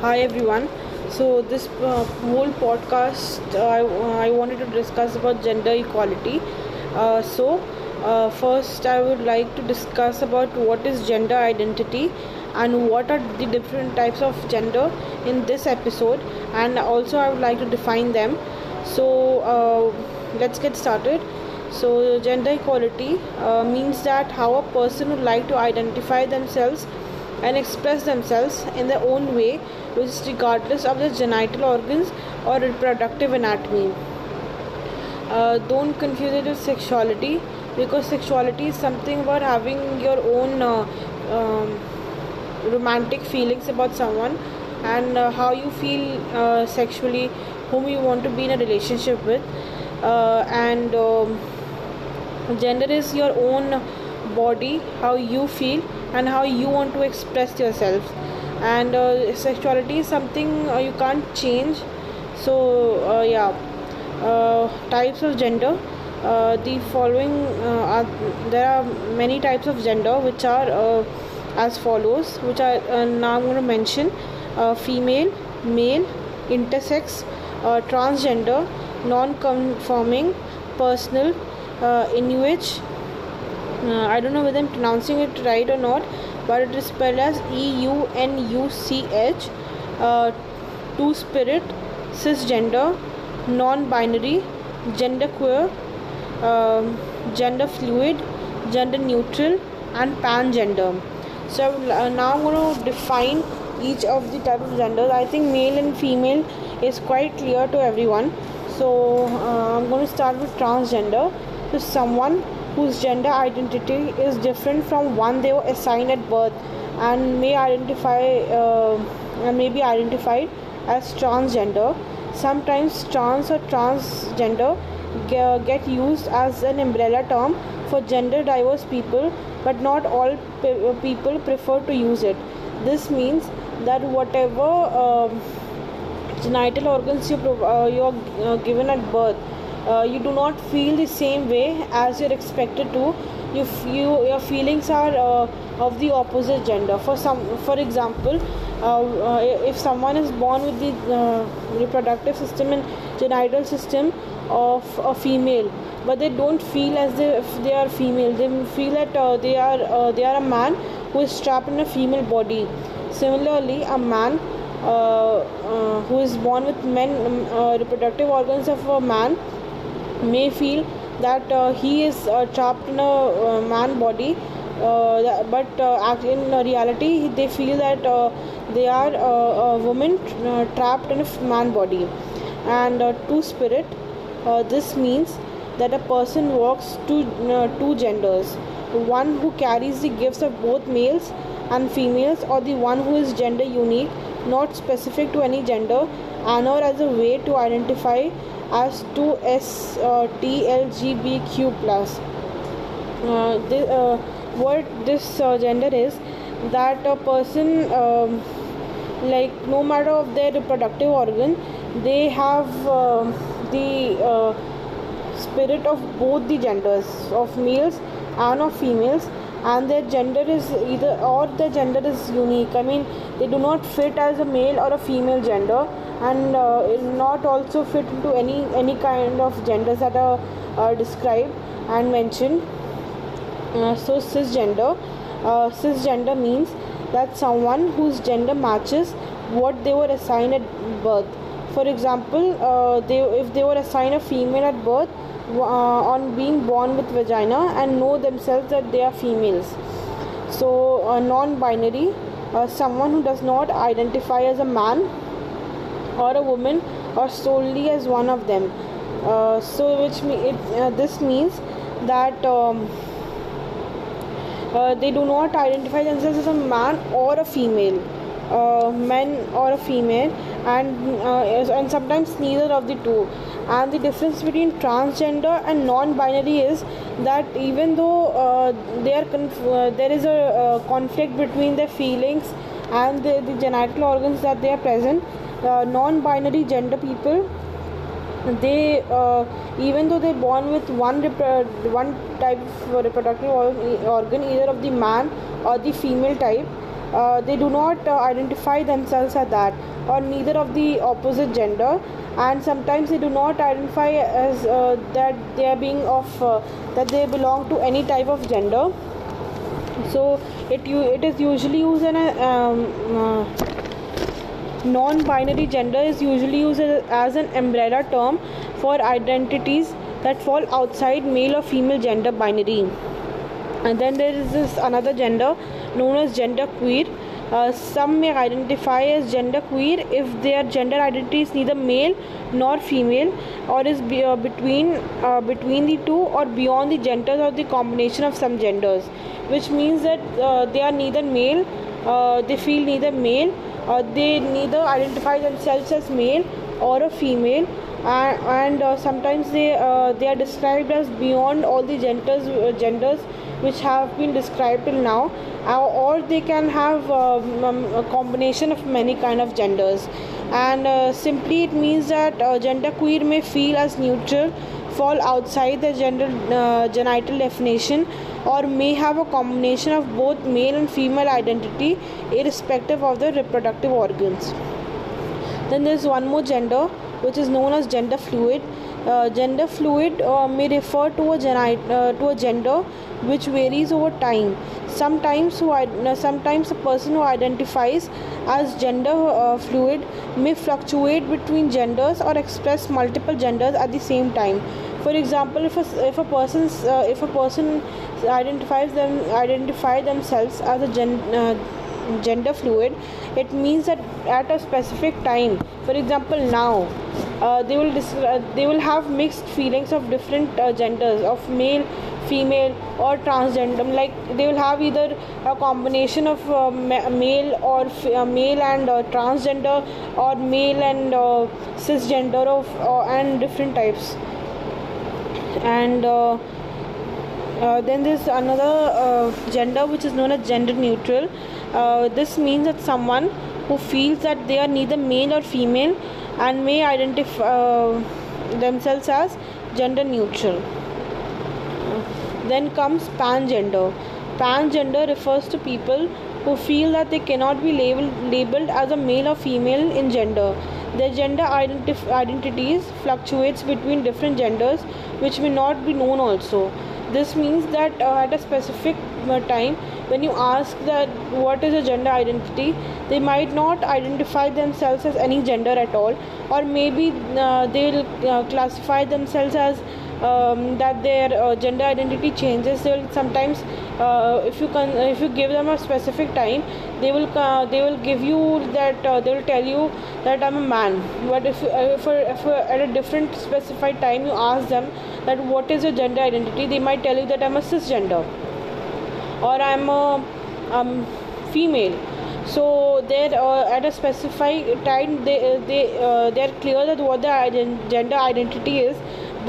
Hi everyone. So this uh, whole podcast, uh, I, I wanted to discuss about gender equality. Uh, so uh, first, I would like to discuss about what is gender identity and what are the different types of gender in this episode, and also I would like to define them. So uh, let's get started. So gender equality uh, means that how a person would like to identify themselves and express themselves in their own way, which is regardless of the genital organs or reproductive anatomy. Uh, don't confuse it with sexuality because sexuality is something about having your own uh, um, romantic feelings about someone and uh, how you feel uh, sexually, whom you want to be in a relationship with, uh, and um, gender is your own body, how you feel and how you want to express yourself and uh, sexuality is something uh, you can't change. So uh, yeah. Uh, types of gender. Uh, the following are there are many types of gender which are as follows which I now I'm going to mention female male intersex transgender non-conforming personal Inuit uh, I don't know whether I'm pronouncing it right or not, but it is spelled as E U N U C H. Uh, two spirit, cisgender, non binary, genderqueer, uh, gender fluid, gender neutral, and pangender. So uh, now I'm going to define each of the type of genders. I think male and female is quite clear to everyone. So uh, I'm going to start with transgender. So someone whose gender identity is different from one they were assigned at birth and may identify uh, may be identified as transgender. Sometimes trans or transgender get used as an umbrella term for gender diverse people, but not all people prefer to use it. This means that whatever uh, genital organs you, uh, you are uh, given at birth uh, you do not feel the same way as you're expected to. You, you your feelings are uh, of the opposite gender. For some for example uh, uh if someone is born with the uh, reproductive system and genital system of a female but they don't feel as if they are female. They feel that uh, they are they are a man who is trapped in a female body. Similarly a man who is born with men reproductive organs of a man may feel that uh, he is uh, trapped in a uh, man body uh, but uh, in reality they feel that uh, they are a woman trapped in a man body. And two spirit this means that a person walks two two genders. One who carries the gifts of both males and females or the one who is gender unique not specific to any gender and or as a way to identify as to S uh, TLGBQ plus. Uh, this, uh, what this gender is that a person um, like no matter of their reproductive organ they have uh, the uh, spirit of both the genders of males and of females and their gender is either or their gender is unique. I mean they do not fit as a male or a female gender. And uh, not also fit into any any kind of genders that are uh, described and mentioned. Uh, so cisgender. Uh, cisgender means that someone whose gender matches what they were assigned at birth. For example uh, they if they were assigned a female at birth on being born with vagina and know themselves that they are females. So non-binary someone who does not identify as a man or a woman or solely as one of them. Uh, so which me it, uh, this means that um, uh, they do not identify themselves as a man or a female uh, men or a female and uh, and sometimes neither of the two and the difference between transgender and non-binary is that even though uh, conf- there is a conflict between their feelings and the, the genital organs that they are present uh, non-binary gender people they uh, even though they're born with one one type of reproductive organ either of the man or the female type uh, they do not uh, identify themselves as that or neither of the opposite gender. And sometimes they do not identify as uh, that they are being of uh, that they belong to any type of gender. So it it is usually used in a um, uh, non-binary gender is usually used as an umbrella term for identities that fall outside male or female gender binary. And then there is this another gender known as gender queer. Uh, some may identify as gender queer if their gender identity is neither male nor female or is be, uh, between uh, between the two or beyond the genders or the combination of some genders which means that uh, they are neither male uh, they feel neither male or they neither identify themselves as male or a female and, and sometimes they they are described as beyond all the genders genders which have been described till now or they can have um, um, a combination of many kind of genders. And uh, simply it means that uh, gender queer may feel as neutral fall outside the gender uh, genital definition or may have a combination of both male and female identity irrespective of the reproductive organs. Then there's one more gender which is known as gender fluid. Uh, gender fluid uh, may refer to a, geni- uh, to a gender which varies over time. Sometimes who uh, sometimes a person who identifies as gender uh, fluid may fluctuate between genders or express multiple genders at the same time. For example if a, if a person uh, if a person identifies them identify themselves as a gen, gender fluid it means that at a specific time for example now uh, they will dis- uh, they will have mixed feelings of different uh, genders of male female or transgender like they will have either a combination of uh, ma- male or f- uh, male and uh, transgender or male and cisgender of and different types and then there's another gender which is known as gender neutral. Uh, this means that someone who feels that they are neither male or female and may identify themselves as gender neutral. Then comes pangender. Pangender refers to people who feel that they cannot be labeled, labeled as a male or female in gender. Their gender identif- identities fluctuates between different genders which may not be known also this means that uh, at a specific uh, time when you ask that what is a gender identity they might not identify themselves as any gender at all or maybe uh, they'll uh, classify themselves as um, that their uh, gender identity changes. They will sometimes uh, if you can if you give them a specific time they will uh, they will give you that uh, they will tell you that I'm a man. But if if, if at a different specified time you ask them that what is your gender identity they might tell you that I'm a cisgender or I'm a um, female. So they're uh, at a specified time they they uh, they're clear that what their gender identity is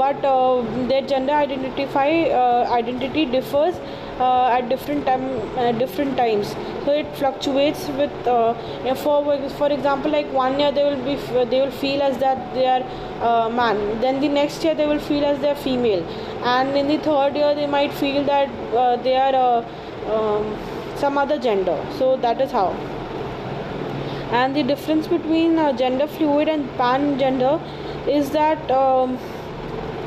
but uh, their gender identify uh, identity differs uh, at different time different times. So it fluctuates with for for example like one year they will be they will feel as that they are man. Then the next year they will feel as they are female. And in the third year they might feel that they are um, some other gender. So that is how. And the difference between uh, gender fluid and pan gender is that um,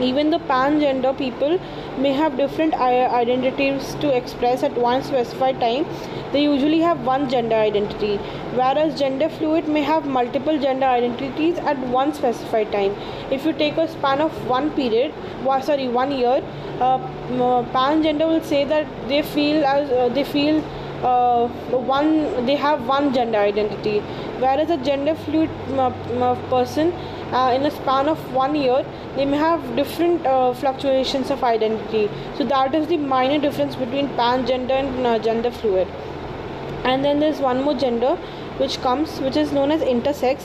even the pan-gender people may have different identities to express at one specified time. They usually have one gender identity, whereas gender fluid may have multiple gender identities at one specified time. If you take a span of one period, sorry, one year, uh, pan-gender will say that they feel as uh, they feel uh, one they have one gender identity, whereas a gender fluid person? Uh, in a span of one year they may have different uh, fluctuations of identity. So that is the minor difference between pan gender and uh, gender fluid. And then there's one more gender which comes which is known as intersex.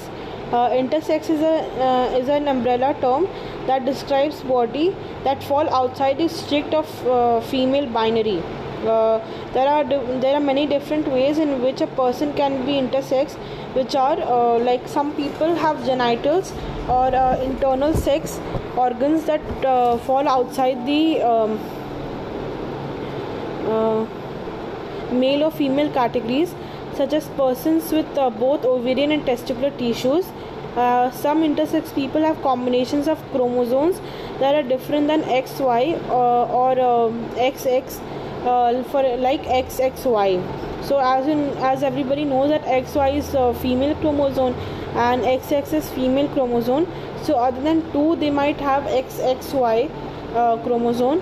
Uh, intersex is a uh, is an umbrella term that describes body that fall outside the strict of uh, female binary uh, there are there are many different ways in which a person can be intersex which are uh, like some people have genitals or uh, internal sex organs that uh, fall outside the um, uh, male or female categories such as persons with uh, both ovarian and testicular tissues. Uh, some intersex people have combinations of chromosomes that are different than XY uh, or XX uh, for like XXY. So as in as everybody knows that XY is female chromosome and XX is female chromosome. So other than two, they might have XXY uh, chromosome.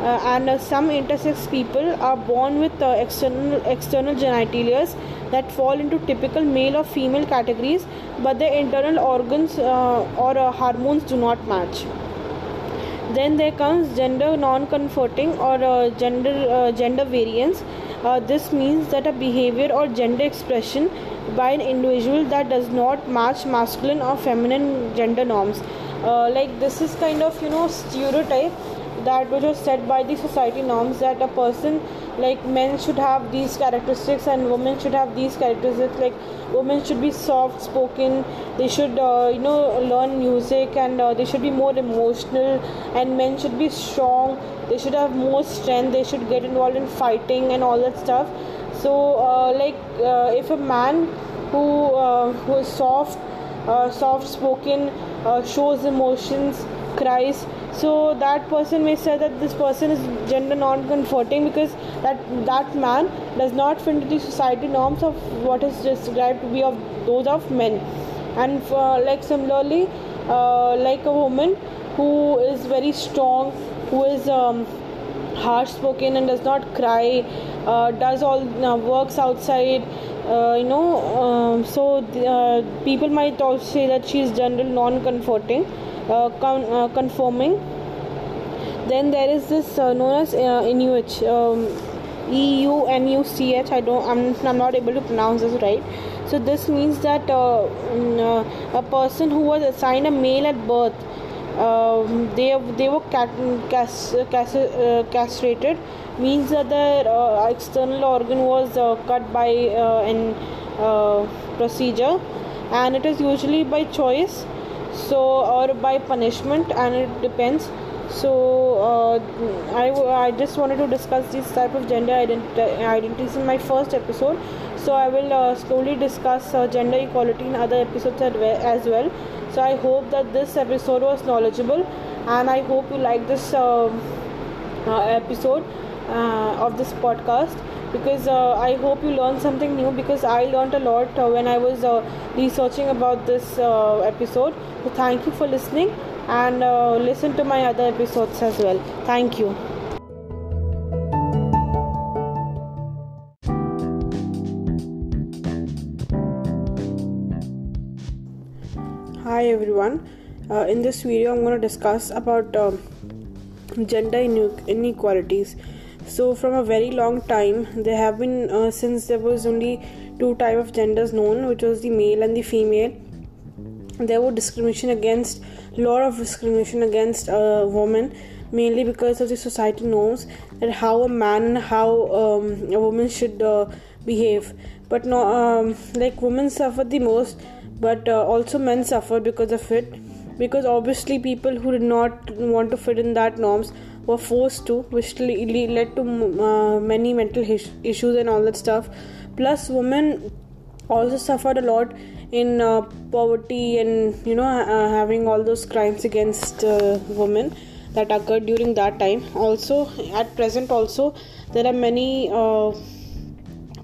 Uh, and uh, some intersex people are born with external external genitalia that fall into typical male or female categories but their internal organs or hormones do not match then there comes gender non-conforming or uh, gender uh, gender variance. Uh, this means that a behavior or gender expression by an individual that does not match masculine or feminine gender norms. Uh, like this is kind of you know stereotype that which was set by the society norms that a person like men should have these characteristics and women should have these characteristics. Like women should be soft spoken. They should uh, you know learn music and uh, they should be more emotional. And men should be strong. They should have more strength. They should get involved in fighting and all that stuff. So uh, like uh, if a man who uh, who is soft uh, soft spoken shows emotions cries. So that person may say that this person is gender non-conforming because that that man does not fit into the society norms of what is described to be of those of men. And for, like similarly uh, like a woman who is very strong who is um, harsh spoken and does not cry uh, does all uh, works outside uh, you know um, so the, uh, people might also say that she is gender non-conforming. uh, con- uh, conforming. Then there is this uh, known as uh, Inuch um, E U N U C H. I don't I'm, I'm not able to pronounce this right. So this means that uh, mm, a person who was assigned a male at birth um, they they were cat, cas, cas, uh, castrated. Means that their uh, external organ was uh, cut by an procedure. And it is usually by choice so or by punishment and it depends. So uh, I, I just wanted to discuss this type of gender identi- identities in my first episode. So i will uh, slowly discuss uh, gender equality in other episodes as well. So i hope that this episode was knowledgeable and i hope you like this um, uh, episode uh, of this podcast because uh, I hope you learned something new because I learned a lot uh, when I was uh, researching about this uh, episode. So, thank you for listening and uh, listen to my other episodes as well. Thank you. Hi everyone. Uh, in this video, I'm going to discuss about um, gender inequalities so from a very long time there have been uh, since there was only two type of genders known which was the male and the female there was discrimination against lot of discrimination against uh, women mainly because of the society norms that how a man and how um, a woman should uh, behave. But no um, like women suffer the most but uh, also men suffer because of it. Because obviously people who did not want to fit in that norms were forced to, which led to uh, many mental issues and all that stuff. Plus, women also suffered a lot in uh, poverty and you know uh, having all those crimes against uh, women that occurred during that time. Also, at present, also there are many uh,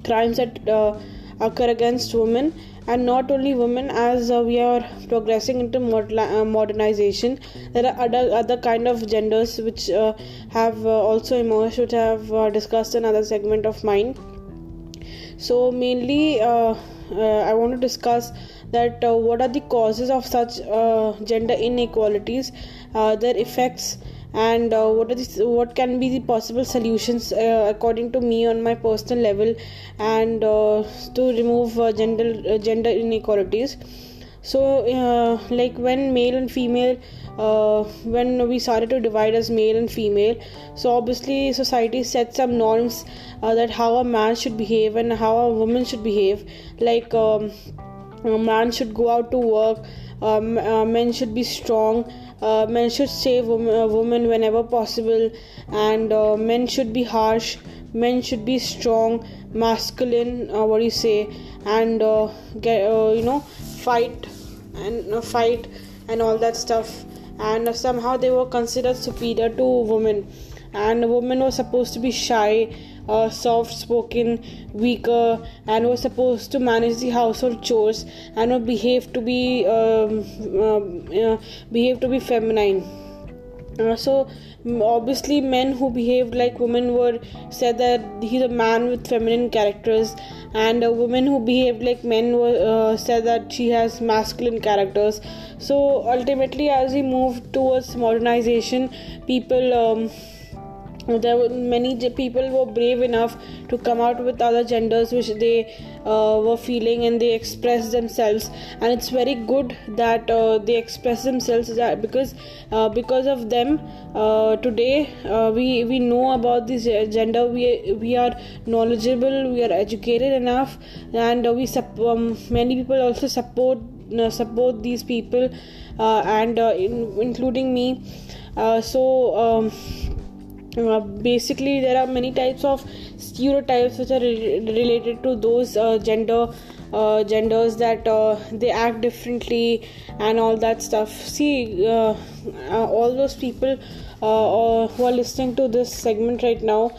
crimes that uh, occur against women and not only women as uh, we are progressing into uh, modernization there are other other kind of genders which uh, have uh, also emerged which I have uh, discussed another segment of mine. So mainly uh, I want to discuss that what are the causes of such gender inequalities their effects and uh, what are the, what can be the possible solutions uh, according to me on my personal level and uh, to remove uh, gender uh, gender inequalities? So uh, like when male and female when we started to divide as male and female so obviously society set some norms that how a man should behave and how a woman should behave. Like um, a man should go out to work um, uh, men should be strong. Uh, men should save women, women whenever possible. And uh, men should be harsh. Men should be strong masculine uh, what do you say? And uh, get uh, you know fight and fight and all that stuff. And somehow they were considered superior to women. And women were supposed to be shy uh, soft spoken, weaker, and was supposed to manage the household chores and behave to be um, uh, behave to be feminine. Uh, so obviously men who behaved like women were said that he's a man with feminine characters and a woman who behaved like men were uh, said that she has masculine characters so ultimately as we move towards modernization people um, there were many people were brave enough to come out with other genders which they uh, were feeling and they express themselves. And it's very good that uh, they express themselves because uh, because of them uh, today uh, we we know about this gender. We we are knowledgeable we are educated enough and we um, many people also support uh, support these people and in, including me. So um, uh, basically there are many types of stereotypes which are re- related to those uh, gender uh, genders that uh, they act differently and all that stuff. See uh, all those people who are listening to this segment right now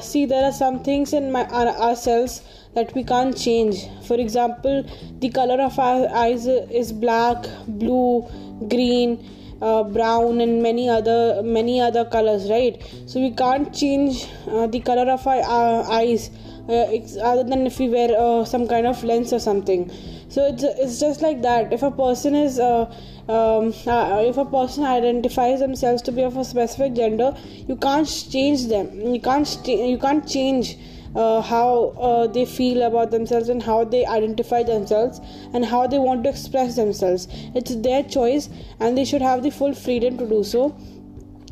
see there are some things in my ourselves that we can't change. For example the color of our eyes is black blue green uh, brown and many other many other colors right? So we can't change uh, the color of our uh, eyes other than if we wear uh, some kind of lens or something. So it's, it's just like that. If a person is uh, um, uh, if a person identifies themselves to be of a specific gender you can't change them. You can't you can't change uh, how uh, they feel about themselves and how they identify themselves and how they want to express themselves. It's their choice and they should have the full freedom to do so.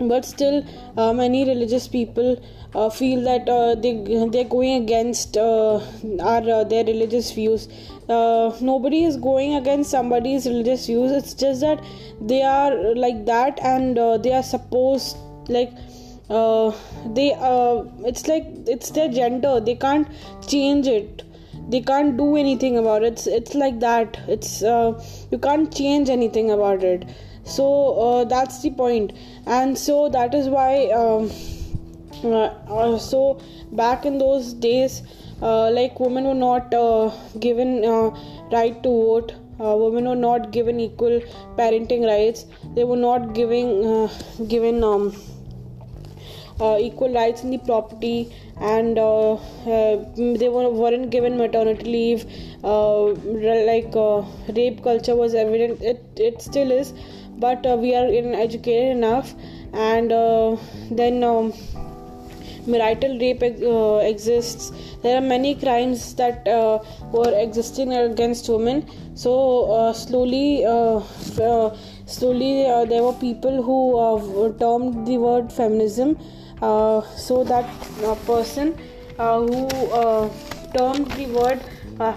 But still, uh, many religious people uh, feel that uh, they they're going against uh, our their religious views. nobody is going against somebody's religious views. It's just that they are like that, and they are supposed like uh, they uh, it's like it's their gender. They can't change it. They can't do anything about it. It's, it's like that. It's uh, you can't change anything about it. So uh, that's the point. And so that is why um, uh, uh, so back in those days like women were not given right to vote. Uh, women were not given equal parenting rights. They were not giving uh, given um, equal rights in the property and uh, uh, they were, weren't given maternity leave. Uh, like uh, rape culture was evident. It, it still is but uh, we are in educated enough and then um, marital rape exists. There are many crimes that were existing against women. So slowly slowly there were people who termed the word feminism. uh, so that uh, person uh, who termed the word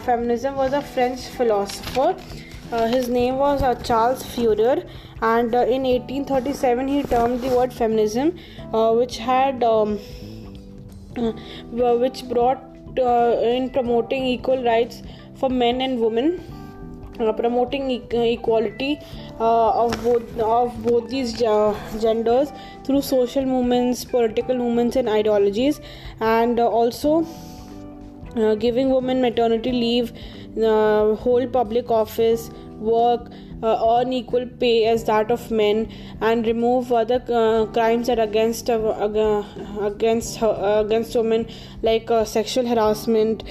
feminism was a French philosopher. his name was Charles Fourier, and in 1837 he termed the word feminism, which had um, which brought in promoting equal rights for men and women uh, promoting equality uh, of both of both these uh, genders through social movements, political movements, and ideologies, and also uh, giving women maternity leave, uh, hold public office, work, uh, earn equal pay as that of men, and remove other uh, crimes that against uh, against against women like sexual harassment,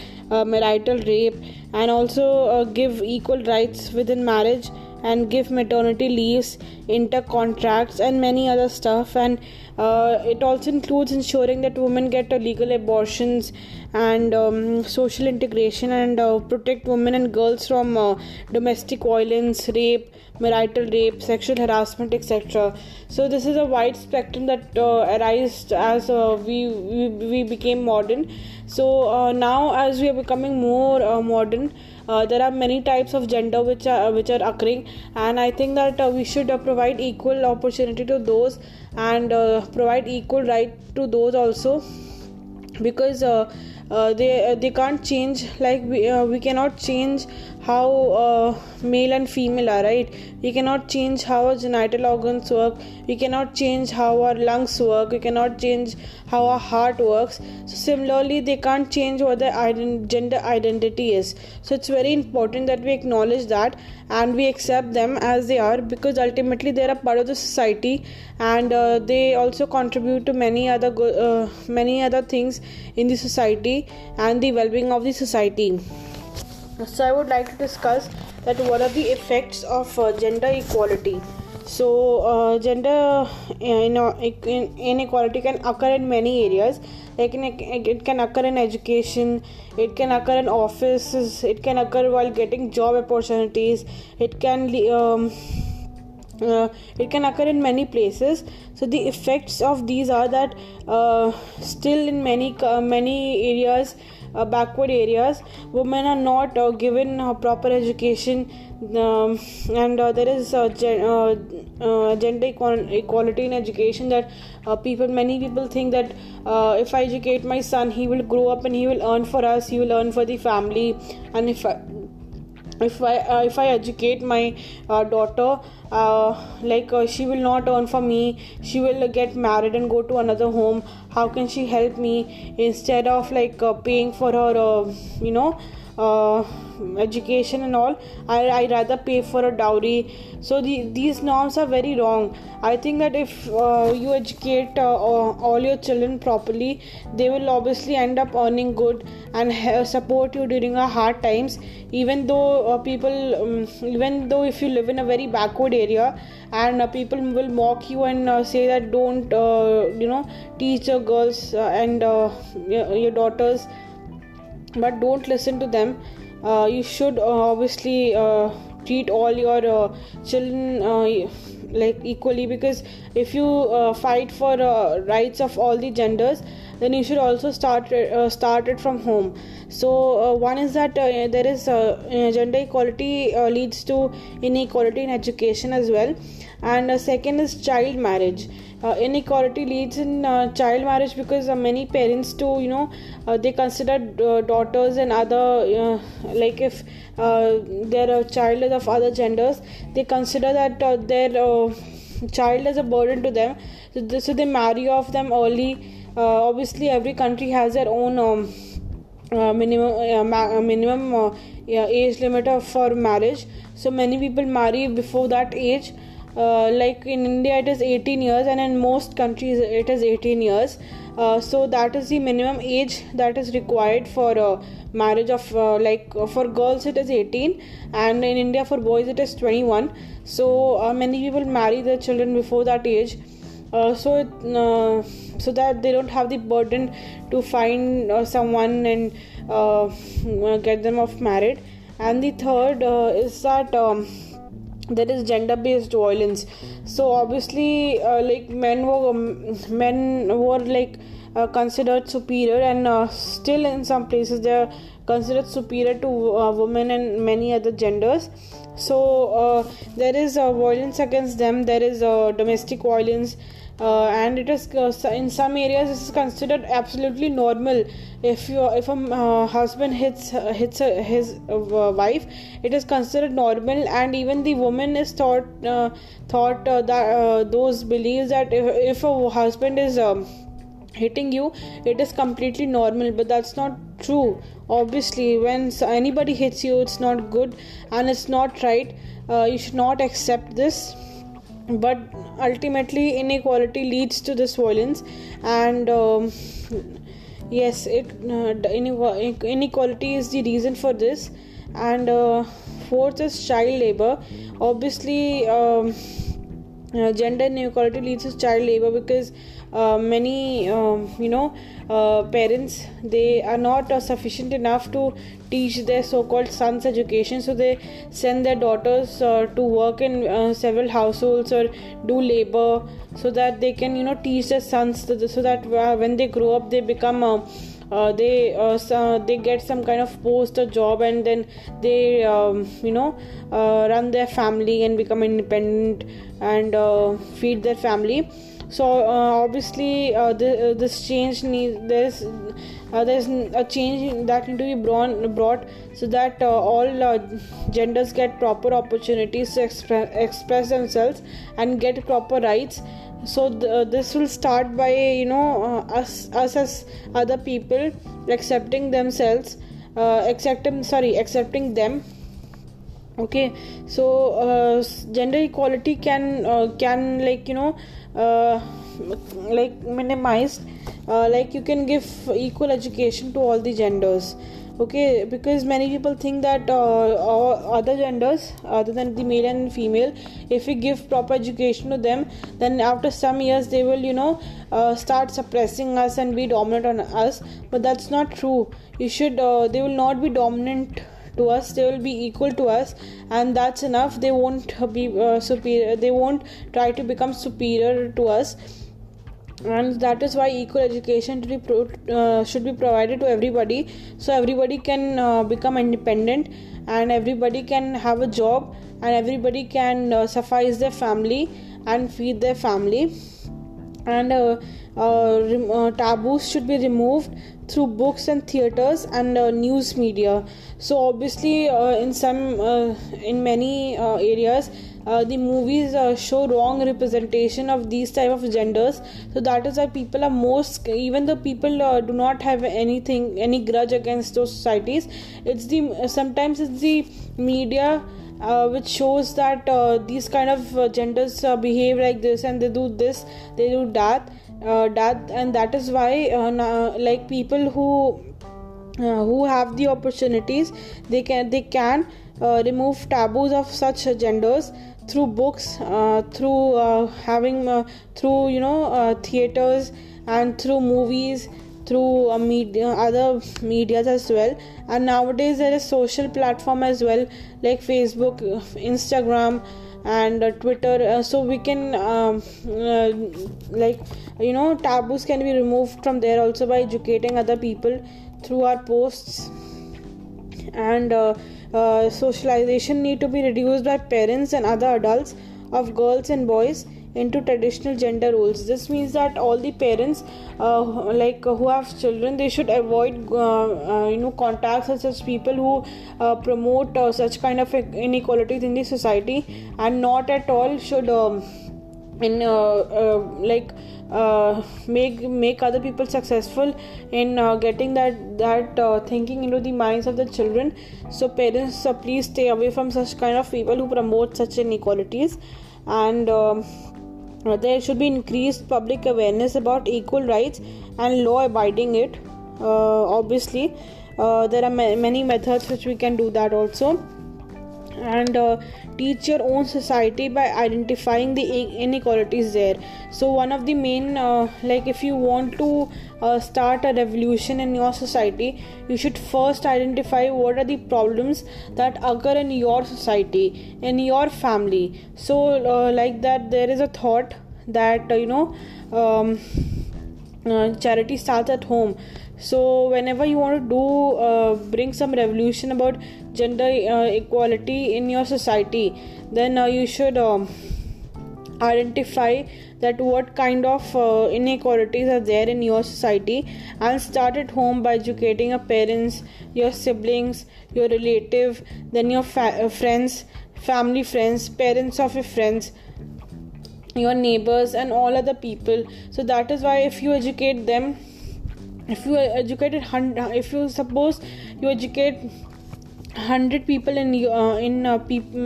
marital rape, and also give equal rights within marriage and give maternity leaves, inter contracts, and many other stuff. And uh, it also includes ensuring that women get legal abortions and um, social integration and uh, protect women and girls from uh, domestic violence, rape, marital rape, sexual harassment, etc. So this is a wide spectrum that uh, arises as uh, we, we we became modern. So uh, now, as we are becoming more modern, uh, there are many types of gender which are which are occurring. And i think that uh, we should uh, provide equal opportunity to those and uh, provide equal right to those also. Because uh, uh, they uh, they can't change. Like we, uh, we cannot change how uh, male and female are right? We cannot change how our genital organs work. We cannot change how our lungs work. We cannot change how our heart works. So similarly they can't change what their ident- gender identity is. So it's very important that we acknowledge that and we accept them as they are because ultimately they're a part of the society and uh, they also contribute to many other go- uh, many other things in the society and the well-being of the society so i would like to discuss that what are the effects of uh, gender equality. So uh, gender inequality can occur in many areas. Like in, it can occur in education it can occur in offices it can occur while getting job opportunities it can um, uh, it can occur in many places. So the effects of these are that uh, still in many uh, many areas uh, backward areas. Women are not uh, given proper education um, and uh, there is gen- gender equality in education that people many people think that if i educate my son he will grow up and he will earn for us he will earn for the family. And if I, if i uh, if i educate my uh, daughter uh, like uh, she will not earn for me. She will get married and go to another home how can she help me instead of like uh, paying for her uh, you know education and all I, I rather pay for a dowry. So the, these norms are very wrong. I think that if uh, you educate uh, all your children properly they will obviously end up earning good and support you during our hard times. Even though uh, people um, even though if you live in a very backward area and uh, people will mock you and uh, say that don't uh, you know teach your girls and your, your daughters but don't listen to them uh, you should uh, obviously uh, treat all your uh, children uh, like equally because if you uh, fight for rights of all the genders then you should also start start it from home. So one is that there is gender equality leads to inequality in education as well. And second is child marriage. uh, inequality leads in uh, child marriage because uh, many parents do you know uh, they consider uh, daughters and other uh, like if their child is of other genders they consider that their child is a burden to them. So, so they marry off them early. Obviously every country has their own um, minimum ma- minimum age limit for marriage. So many people marry before that age uh, like in India it is 18 years and in most countries it is 18 years. Uh, so that is the minimum age that is required for uh, marriage of uh, like for girls it is 18 and in India for boys it is 21 so uh, many people marry their children before that age. Uh, so it, so that they don't have the burden to find someone and get them off married and the third is that um, there is gender based violence. So obviously uh, like men were um, men were like uh, considered superior and uh, still in some places they are considered superior to uh, women and many other genders. So uh, there is uh, violence against them. There is domestic violence uh, and it is uh, in some areas this is considered absolutely normal. If you if a uh, husband hits hits his wife it is considered normal. And even the woman is thought thought that those beliefs that if, if a husband is um, hitting you it is completely normal. But that's not true. Obviously when anybody hits you it's not good and it's not right. Uh, you should not accept this but ultimately inequality leads to this violence. And um, yes it uh, inequality is the reason for this. And uh, fourth is child labor. Obviously um, uh, gender inequality leads to child labor because uh, many um, you know uh, parents they are not uh, sufficient enough to teach their so-called sons education. So they send their daughters uh, to work in uh, several households or do labor so that they can you know teach their sons so that when they grow up they become uh, they uh, so they get some kind of post or job and then they um, you know uh, run their family and become independent and uh, feed their family so uh, obviously uh, the, this change needs there's there's a change that need to be brought, brought so that all genders get proper opportunities to express, express themselves and get proper rights. So th- this will start by you know uh, us us as other people accepting themselves uh, accepting sorry accepting them. Okay. So uh, gender equality can uh, can like you know uh, like minimized uh, like you can give equal education to all the genders okay? Because many people think that uh, other genders other than the male and female if we give proper education to them then after some years they will you know uh, start suppressing us and be dominant on us. But that's not true. You should uh, they will not be dominant to us they will be equal to us and that's enough. They won't be uh, superior they won't try to become superior to us. And that is why equal education be pro- uh, should be provided to everybody. So everybody can uh, become independent and everybody can have a job and everybody can uh, suffice their family and feed their family. And uh, uh, rem- uh, taboos should be removed through books and theaters and news media. So obviously in some in many areas uh, the movies uh, show wrong representation of these type of genders. So that is why people are most even though people uh, do not have anything any grudge against those societies it's the sometimes it's the media uh, which shows that uh, these kind of uh, genders behave like this and they do this they do that that and that is why like people who who have the opportunities they can they can remove taboos of such genders through books uh, through uh, having uh, through you know uh, theaters and through movies through uh, media other medias as well. And nowadays there is social platform as well like facebook instagram and uh, twitter. So we can um, like you know taboos can be removed from there also by educating other people through our posts. And uh, socialization need to be reduced by parents and other adults of girls and boys into traditional gender roles. This means that all the parents uh, like uh, who have children they should avoid uh, uh you know contacts with such people who uh, promote such kind of inequalities in the society and not at all should um, in like uh, make make other people successful in uh, getting that that uh, thinking into the minds of the children. So parents uh, please stay away from such kind of people who promote such inequalities. And um, there should be increased public awareness about equal rights and law abiding it uh, obviously. Uh, there are ma- many methods which we can do that also. And uh, teach your own society by identifying the inequalities there. So one of the main uh, like if you want to uh, start a revolution in your society you should first identify what are the problems that occur in your society in your family. So uh, like that there is a thought that uh, you know um, uh, charity starts at home. So whenever you want to do uh, bring some revolution about gender uh, equality in your society then uh, you should um, identify that what kind of uh, inequalities are there in your society and start at home by educating your parents your siblings your relative then your fa- uh, friends family friends parents of your friends your neighbors and all other people. So that is why if you educate them if you educated if you suppose you educate 100 people in uh, in uh,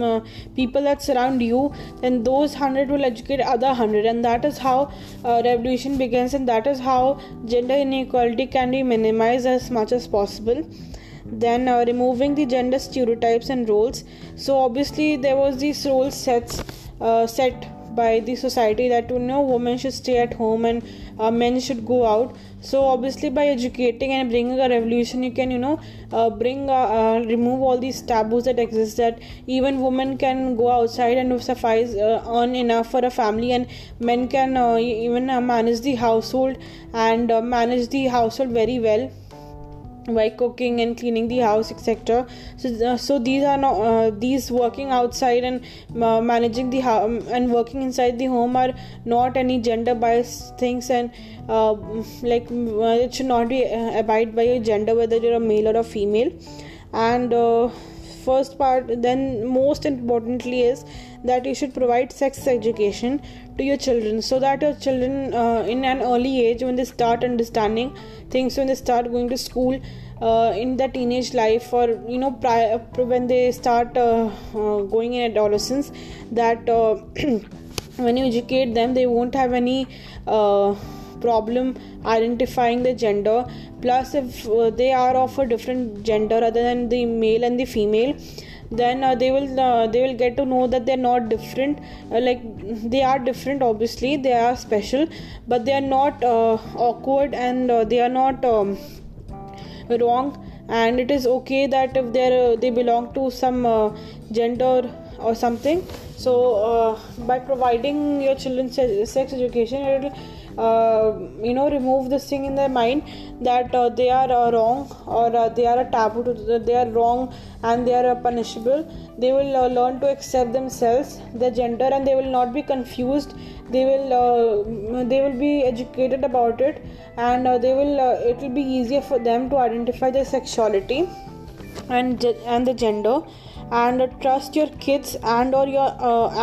uh, people that surround you then those 100 will educate other 100 and that is how uh, revolution begins and that is how gender inequality can be minimized as much as possible. Then uh, removing the gender stereotypes and roles. So obviously there was these role sets uh, set by the society that you know women should stay at home and men should go out so obviously by educating and bringing a revolution you can you know uh, bring uh, uh remove all these taboos that exist that even women can go outside and suffice uh, earn enough for a family and men can uh, even manage the household and manage the household very well by cooking and cleaning the house etc so uh, so these are not uh, these working outside and uh, managing the home and working inside the home are not any gender biased things and uh, like uh, it should not be uh, abide by a gender whether you're a male or a female. And first part then most importantly is that you should provide sex education to your children so that your children in an early age when they start understanding things when they start going to school uh, in the teenage life or you know prior, when they start uh, uh, going in adolescence that uh, when you educate them they won't have any uh, problem identifying the gender. Plus if uh, they are of a different gender other than the male and the female then uh, they will uh, they will get to know that they're not different. Uh, like they are different obviously. They are special but they are not uh, awkward and uh, they are not um, wrong. And it is okay that if they're they belong to some uh, gender or something. So by providing your children sex education it will uh, you know remove this thing in their mind that uh, they are uh, wrong or uh, they are a taboo to, they are wrong and they are uh, punishable. They will uh, learn to accept themselves their gender and they will not be confused. They will they will be educated about it and they will it will be easier for them to identify their sexuality and and the gender and trust your kids and or your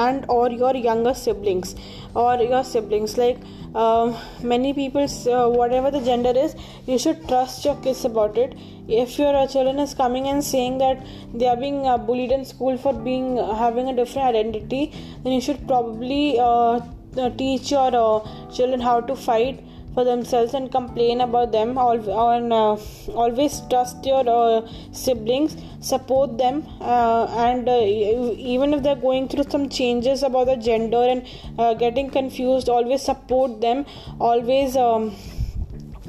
and or your younger siblings or your siblings. Like uh, many people uh, whatever the gender is you should trust your kids about it. If your uh, children is coming and saying that they are being uh, bullied in school for being uh, having a different identity then you should probably uh, teach your children how to fight for themselves and complain about them. And uh, always trust your uh, siblings support them uh, and uh, even if they're going through some changes about the gender and uh, getting confused always support them. Always um,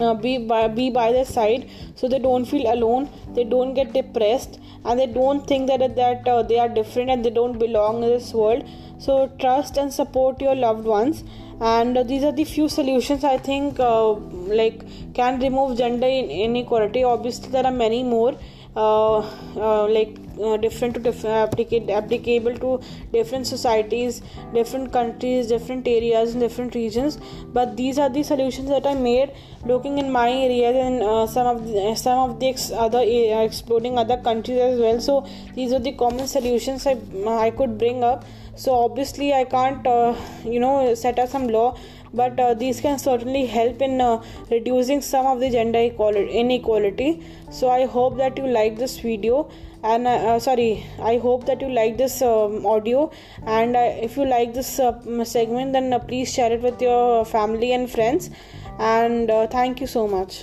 uh, be by, be by their side so they don't feel alone they don't get depressed and they don't think that that uh, they are different and they don't belong in this world. So trust and support your loved ones and these are the few solutions i think uh, like can remove gender inequality. Obviously there are many more uh, uh, like uh, different to different applicable to different societies different countries different areas and different regions. But these are the solutions that i made looking in my area and uh, some of the, some of the ex- other uh, exploring other countries as well. So these are the common solutions i i could bring up so obviously i can't uh, you know set up some law but uh, these can certainly help in uh, reducing some of the gender inequality. So i hope that you like this video and uh, uh, sorry i hope that you like this um, audio and uh, if you like this segment then please share it with your family and friends and thank you so much